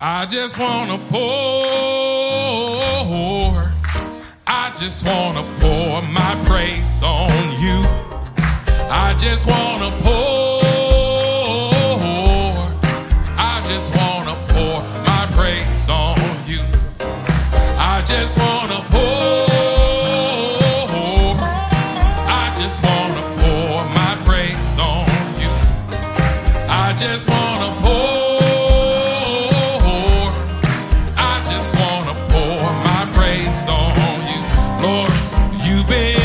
I just wanna pour. I just wanna pour my praise on you. I just wanna pour. I just wanna pour my praise on you. I just wanna pour. I just wanna pour my praise on you. I just wanna You've been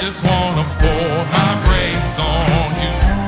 just wanna pour my brains on you.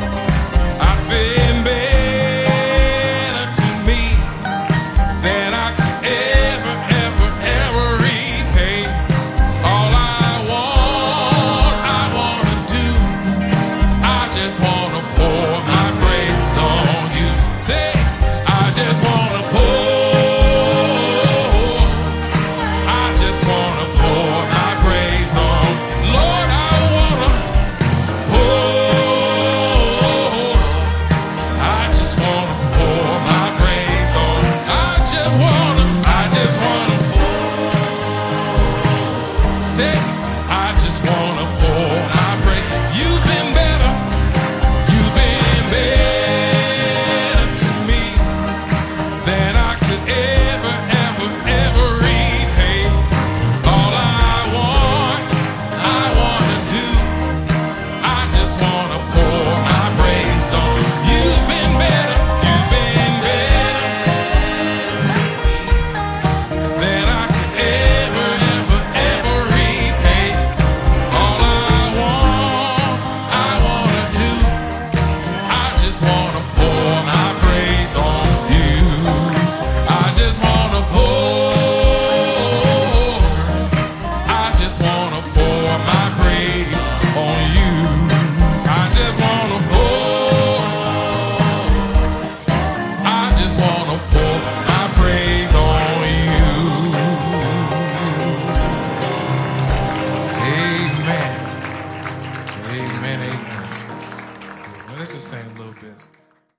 I just wanna I break. You've been better, you've been better to me than I could ever, ever, ever repay. All I want, I wanna do, I just wanna.